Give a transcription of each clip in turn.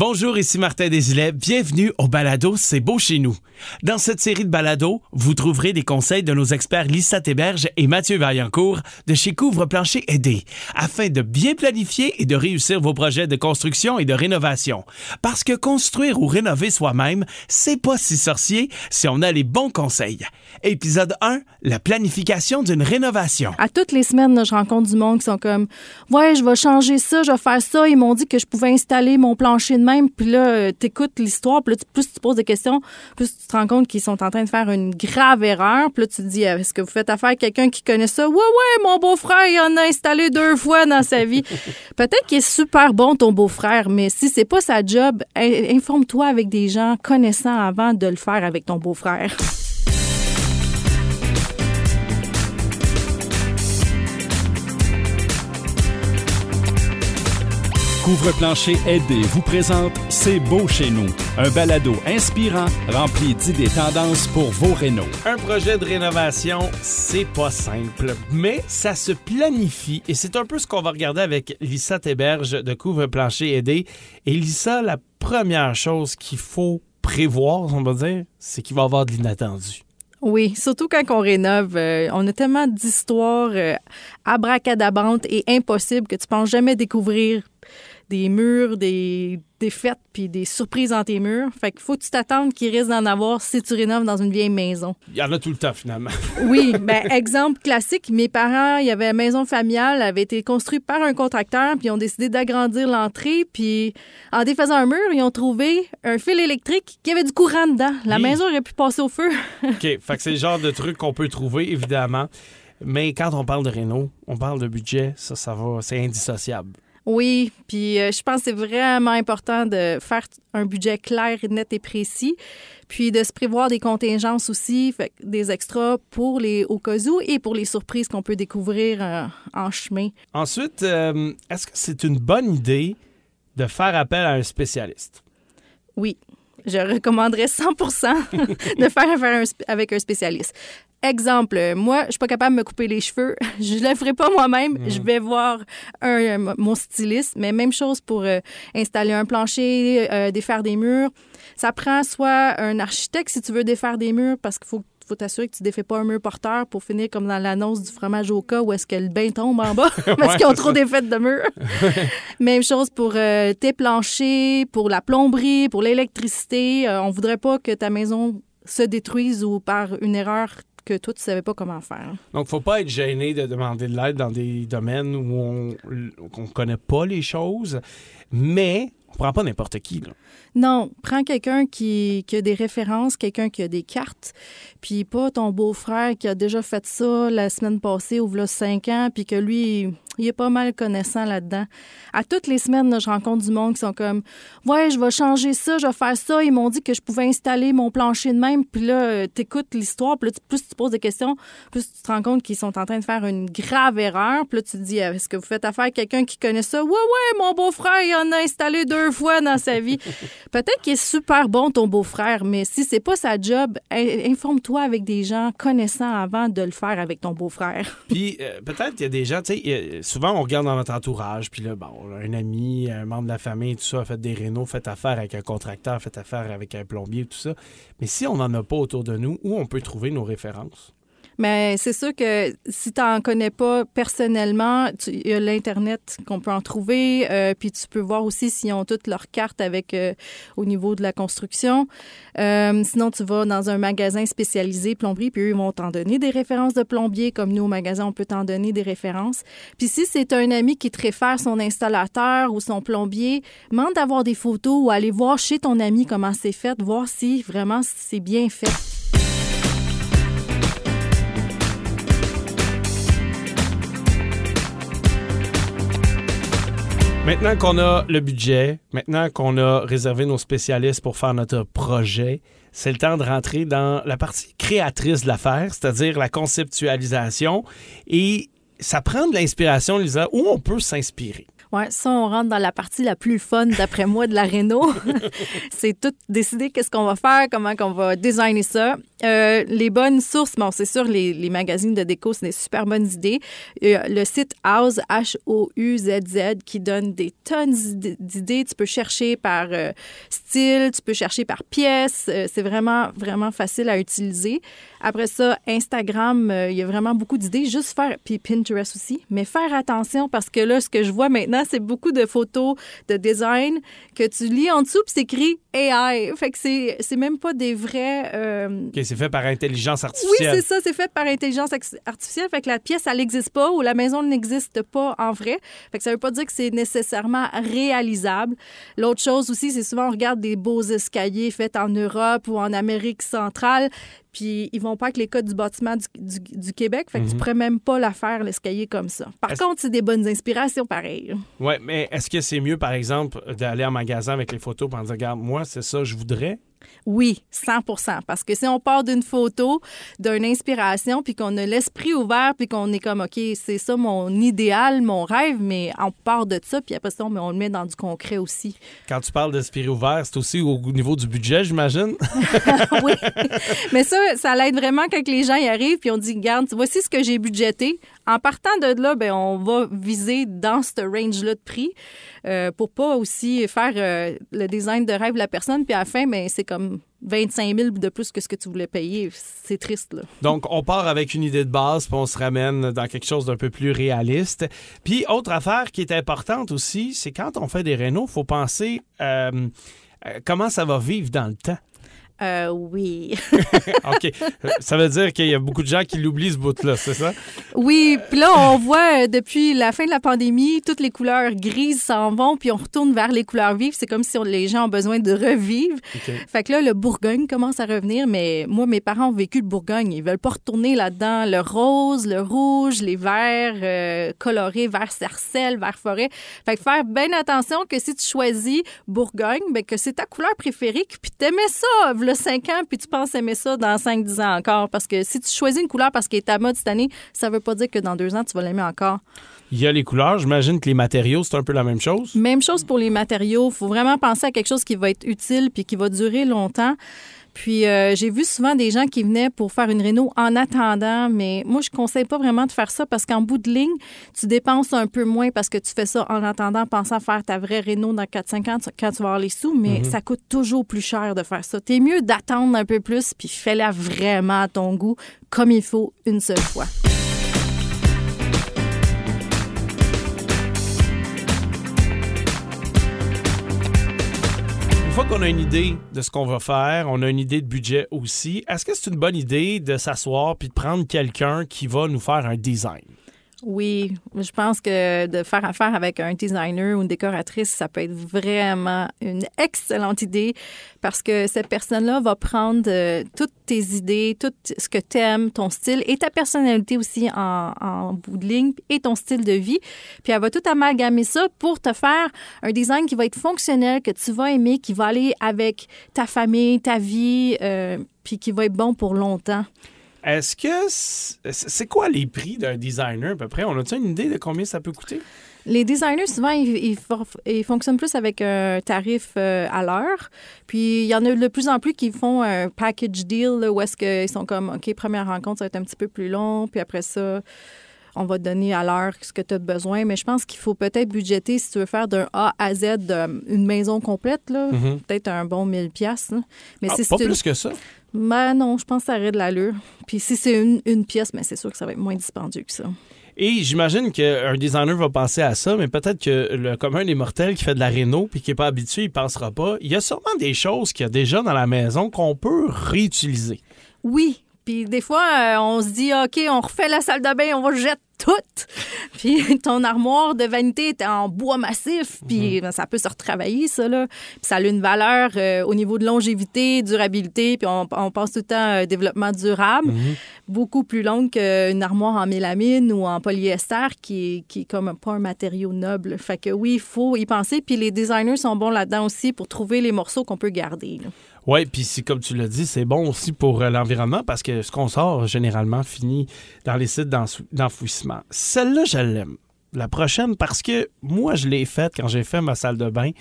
Bonjour, ici Martin Desilets. Bienvenue au Balado C'est beau chez nous. Dans cette série de balados, vous trouverez des conseils de nos experts Lisa Théberge et Mathieu Vaillancourt de chez Couvre Plancher Aidé afin de bien planifier et de réussir vos projets de construction et de rénovation. Parce que construire ou rénover soi-même, c'est pas si sorcier si on a les bons conseils. Épisode 1, la planification d'une rénovation. À toutes les semaines, je rencontre du monde qui sont comme Ouais, je vais changer ça, je vais faire ça. Ils m'ont dit que je pouvais installer mon plancher de même. Puis là, euh, t'écoutes l'histoire. Puis là, tu- plus tu poses des questions, plus tu te rends compte qu'ils sont en train de faire une grave erreur. Puis là, tu te dis Est-ce que vous faites affaire à quelqu'un qui connaît ça? Ouais, ouais, mon beau-frère, il en a installé deux fois dans sa vie. Peut-être qu'il est super bon, ton beau-frère, mais si c'est pas sa job, in- informe-toi avec des gens connaissants avant de le faire avec ton beau-frère. Couvre-plancher Aidé vous présente C'est beau chez nous, un balado inspirant rempli d'idées tendances pour vos rénaux. Un projet de rénovation, c'est pas simple, mais ça se planifie et c'est un peu ce qu'on va regarder avec Lisa Théberge de Couvre Plancher Aidé. Et Lisa, la première chose qu'il faut prévoir, on va dire, c'est qu'il va y avoir de l'inattendu. Oui, surtout quand on rénove, euh, on a tellement d'histoires euh, abracadabrantes et impossibles que tu penses jamais découvrir des murs, des, fêtes puis des surprises dans tes murs. Fait qu'il faut que tu t'attendes qu'il risque d'en avoir si tu rénoves dans une vieille maison. Il y en a tout le temps finalement. Oui, ben exemple classique, mes parents, il y avait une maison familiale, avait été construite par un contracteur, puis ils ont décidé d'agrandir l'entrée, puis en défaisant un mur, ils ont trouvé un fil électrique qui avait du courant dedans. La Oui. maison aurait pu passer au feu. OK, fait que c'est le genre de truc qu'on peut trouver, évidemment. Mais quand on parle de réno, on parle de budget, ça, ça va, c'est indissociable. Oui, puis euh, je pense que c'est vraiment important de faire un budget clair, net et précis, puis de se prévoir des contingences aussi, fait des extras pour les au cas où et pour les surprises qu'on peut découvrir euh, en chemin. Ensuite, euh, est-ce que c'est une bonne idée de faire appel à un spécialiste? Oui, je recommanderais 100% de faire affaire avec un spécialiste. Exemple, moi, je suis pas capable de me couper les cheveux. Je le ferai pas moi-même. Je vais voir un, euh, mon styliste. Mais même chose pour euh, installer un plancher, euh, défaire des murs. Ça prend soit un architecte si tu veux défaire des murs parce qu'il faut faut t'assurer que tu défais pas un mur porteur pour finir comme dans l'annonce du fromage au cas où est-ce que le bain tombe en bas parce Ouais, qu'ils ont trop défaites de murs. Même chose pour euh, tes planchers, pour la plomberie, pour l'électricité. Euh, on voudrait pas que ta maison se détruise ou par une erreur que toi, tu savais pas comment faire. Donc, faut pas être gêné de demander de l'aide dans des domaines où on ne connaît pas les choses, mais on prend pas n'importe qui. Là. Non, prends quelqu'un qui, qui a des références, quelqu'un qui a des cartes, puis pas ton beau-frère qui a déjà fait ça la semaine passée ou là cinq ans, puis que lui, il est pas mal connaissant là-dedans. À toutes les semaines, là, je rencontre du monde qui sont comme Ouais, je vais changer ça, je vais faire ça. Ils m'ont dit que je pouvais installer mon plancher de même. Puis là, euh, t'écoutes l'histoire, puis là, plus tu poses des questions, plus tu te rends compte qu'ils sont en train de faire une grave erreur. Puis là, tu te dis Est-ce que vous faites affaire à quelqu'un qui connaît ça? Ouais, ouais, mon beau-frère, il en a installé deux fois dans sa vie. Peut-être qu'il est super bon, ton beau-frère, mais si c'est pas sa job, in- informe-toi avec des gens connaissants avant de le faire avec ton beau-frère. Puis euh, peut-être qu'il y a des gens, tu sais, euh, souvent on regarde dans notre entourage, puis là, bon, un ami, un membre de la famille, tout ça, a fait des rénaux, fait affaire avec un contracteur, fait affaire avec un plombier, tout ça. Mais si on n'en a pas autour de nous, où on peut trouver nos références? Mais c'est sûr que si tu n'en connais pas personnellement, il y a l'Internet qu'on peut en trouver. euh, puis tu peux voir aussi s'ils ont toutes leurs cartes avec euh, au niveau de la construction. Euh, sinon, tu vas dans un magasin spécialisé plomberie, puis eux, ils vont t'en donner des références de plombier. Comme nous, au magasin, on peut t'en donner des références. Puis si c'est un ami qui te réfère son installateur ou son plombier, demande d'avoir des photos ou aller voir chez ton ami comment c'est fait, voir si vraiment c'est bien fait. Maintenant qu'on a le budget, maintenant qu'on a réservé nos spécialistes pour faire notre projet, c'est le temps de rentrer dans la partie créatrice de l'affaire, c'est-à-dire la conceptualisation. Et ça prend de l'inspiration, Lisa, où on peut s'inspirer? Ouais, ça, on rentre dans la partie la plus fun, d'après moi, de la réno. c'est tout décider qu'est-ce qu'on va faire, comment qu'on va designer ça. Euh, les bonnes sources, bon, c'est sûr, les, les, magazines de déco, c'est des super bonnes idées. Euh, le site House, H-O-U-Z-Z, qui donne des tonnes d'idées. Tu peux chercher par euh, style, tu peux chercher par pièce. Euh, c'est vraiment, vraiment facile à utiliser. Après ça, Instagram, il y a vraiment beaucoup d'idées. Juste faire, puis Pinterest aussi, mais faire attention parce que là, ce que je vois maintenant, c'est beaucoup de photos de design que tu lis en dessous, puis c'est écrit AI. Fait que c'est même pas des vrais c'est fait par intelligence artificielle. Oui, c'est ça, c'est fait par intelligence artificielle. Fait que la pièce, elle n'existe pas ou la maison n'existe pas en vrai. Fait que ça veut pas dire que c'est nécessairement réalisable. L'autre chose aussi, c'est souvent on regarde des beaux escaliers faits en Europe ou en Amérique centrale, puis ils vont pas avec les codes du bâtiment du, Québec. Fait que tu mhm. pourrais même pas la faire, l'escalier comme ça. Par contre, c'est des bonnes inspirations pareilles. Oui, mais est-ce que c'est mieux, par exemple, d'aller en magasin avec les photos pour dire, regarde, moi, c'est ça, je voudrais? Oui, 100% Parce que si on part d'une photo, d'une inspiration, puis qu'on a l'esprit ouvert, puis qu'on est comme, OK, c'est ça mon idéal, mon rêve, mais on part de ça, puis après ça, on, on le met dans du concret aussi. Quand tu parles d'esprit ouvert, c'est aussi au niveau du budget, j'imagine? oui. Mais ça, ça l'aide vraiment quand les gens y arrivent, puis on dit, regarde, voici ce que j'ai budgété. En partant de là, ben, on va viser dans ce range-là de prix euh, pour pas aussi faire euh, le design de rêve de la personne, puis à la fin, ben, c'est comme 25 000 de plus que ce que tu voulais payer. C'est triste. Donc, on part avec une idée de base, puis on se ramène dans quelque chose d'un peu plus réaliste. Puis, autre affaire qui est importante aussi, c'est quand on fait des rénaux, il faut penser euh, comment ça va vivre dans le temps. Euh, oui. OK. Ça veut dire qu'il y a beaucoup de gens qui l'oublient, ce bout-là, c'est ça? Oui. Puis là, on voit euh, depuis la fin de la pandémie, toutes les couleurs grises s'en vont, puis on retourne vers les couleurs vives. C'est comme si les gens ont besoin de revivre. Fait que là, le Bourgogne commence à revenir, mais moi, mes parents ont vécu le Bourgogne. Ils veulent pas retourner là-dedans. Le rose, le rouge, les verts euh, colorés, vert cercelle, vert forêt. Fait que faire bien attention que si tu choisis Bourgogne, ben que c'est ta couleur préférée, puis t'aimais ça, le 5 ans, puis tu penses aimer ça dans 5-10 ans encore. Parce que si tu choisis une couleur parce qu'elle est à mode cette année, ça veut pas dire que dans deux ans, tu vas l'aimer encore. Il y a les couleurs. J'imagine que les matériaux, c'est un peu la même chose. Même chose pour les matériaux. Il faut vraiment penser à quelque chose qui va être utile puis qui va durer longtemps. Puis euh, j'ai vu souvent des gens qui venaient pour faire une réno en attendant, mais moi je conseille pas vraiment de faire ça parce qu'en bout de ligne, tu dépenses un peu moins parce que tu fais ça en attendant, pensant faire ta vraie réno dans 4-5 ans quand tu vas avoir les sous, mais mhm. ça coûte toujours plus cher de faire ça. T'es mieux d'attendre un peu plus puis fais-la vraiment à ton goût comme il faut une seule fois. Qu'on a une idée de ce qu'on va faire, on a une idée de budget aussi, est-ce que c'est une bonne idée de s'asseoir puis de prendre quelqu'un qui va nous faire un design? Oui, je pense que de faire affaire avec un designer ou une décoratrice, ça peut être vraiment une excellente idée parce que cette personne-là va prendre euh, toutes tes idées, tout ce que tu ton style et ta personnalité aussi en, en, bout de ligne et ton style de vie. Puis elle va tout amalgamer ça pour te faire un design qui va être fonctionnel, que tu vas aimer, qui va aller avec ta famille, ta vie, euh, puis qui va être bon pour longtemps. Est-ce que c'est quoi les prix d'un designer à peu près? On a-tu une idée de combien ça peut coûter? Les designers, souvent, ils, fonctionnent plus avec un tarif euh, à l'heure. Puis, il y en a de plus en plus qui font un package deal où est-ce qu'ils sont comme, OK, première rencontre, ça va être un petit peu plus long. Puis après ça, on va te donner à l'heure ce que tu as besoin. Mais je pense qu'il faut peut-être budgéter si tu veux faire d'un A à Z une maison complète, là, mm-hmm. peut-être un bon 1000 pièces. Mais ah, pas plus que ça. Ben non, je pense que ça aurait de l'allure. Puis si c'est une, pièce, mais ben, c'est sûr que ça va être moins dispendieux que ça. Et j'imagine qu'un designer va penser à ça, mais peut-être que le commun des mortels qui fait de la réno puis qui n'est pas habitué, il pensera pas. Il y a sûrement des choses qu'il y a déjà dans la maison qu'on peut réutiliser. Oui. Puis des fois, euh, on se dit, OK, on refait la salle de bain, on va jeter tout. Puis ton armoire de vanité est en bois massif, puis mhm. ça peut se retravailler, ça, là. Puis ça a une valeur euh, au niveau de longévité, durabilité, puis on, pense tout le temps développement durable, mhm. beaucoup plus longue qu'une armoire en mélamine ou en polyester qui, qui est comme pas un matériau noble. Fait que oui, il faut y penser, puis les designers sont bons là-dedans aussi pour trouver les morceaux qu'on peut garder. Oui, puis comme tu l'as dit, c'est bon aussi pour euh, l'environnement parce que ce qu'on sort généralement finit dans les sites d'enfouissement. Celle-là, je l'aime. La prochaine, parce que moi, je l'ai faite quand j'ai fait ma salle de bain.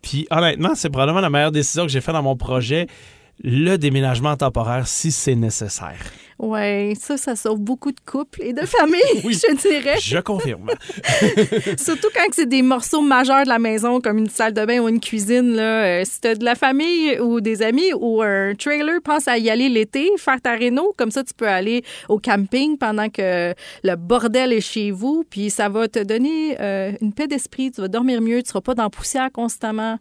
Puis honnêtement, c'est probablement la meilleure décision que j'ai faite dans mon projet. Le déménagement temporaire si c'est nécessaire. Oui, ça, ça sauve beaucoup de couples et de familles, je dirais. Je confirme. Surtout quand c'est des morceaux majeurs de la maison, comme une salle de bain ou une cuisine. Là. Euh, si tu as de la famille ou des amis ou un trailer, pense à y aller l'été, faire ta réno. Comme ça, tu peux aller au camping pendant que le bordel est chez vous. Puis ça va te donner euh, une paix d'esprit. Tu vas dormir mieux. Tu ne seras pas dans la poussière constamment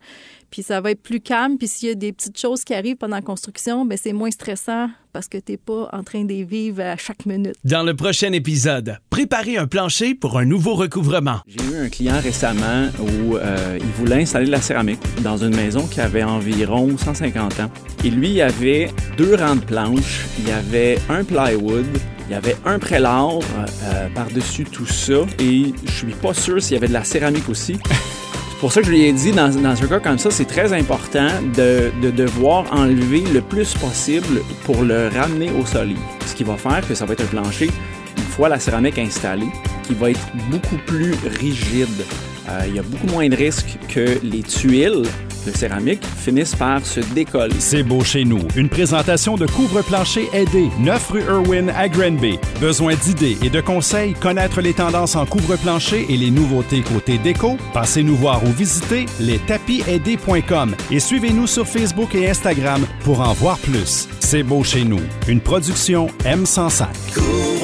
puis ça va être plus calme. Puis s'il y a des petites choses qui arrivent pendant la construction, ben c'est moins stressant parce que tu n'es pas en train de vivre à chaque minute. Dans le prochain épisode, préparez un plancher pour un nouveau recouvrement. J'ai eu un client récemment où euh, il voulait installer de la céramique dans une maison qui avait environ 150 ans. Et lui, il y avait deux rangs de planches, il y avait un plywood, il y avait un prélat euh, par-dessus tout ça et je suis pas sûr s'il y avait de la céramique aussi. pour ça que je lui ai dit, dans, un cas comme ça, c'est très important de, de, devoir enlever le plus possible pour le ramener au solide. Ce qui va faire que ça va être un plancher, une fois la céramique installée, qui va être beaucoup plus rigide. Euh, il y a beaucoup moins de risques que les tuiles de céramique finissent par se décoller. C'est beau chez nous. Une présentation de couvre-plancher aidé, 9 rue Irwin à Granby. Besoin d'idées et de conseils, connaître les tendances en couvre-plancher et les nouveautés côté déco? Passez nous voir ou visitez lestapisaidés.com et suivez-nous sur Facebook et Instagram pour en voir plus. C'est beau chez nous. Une production M105.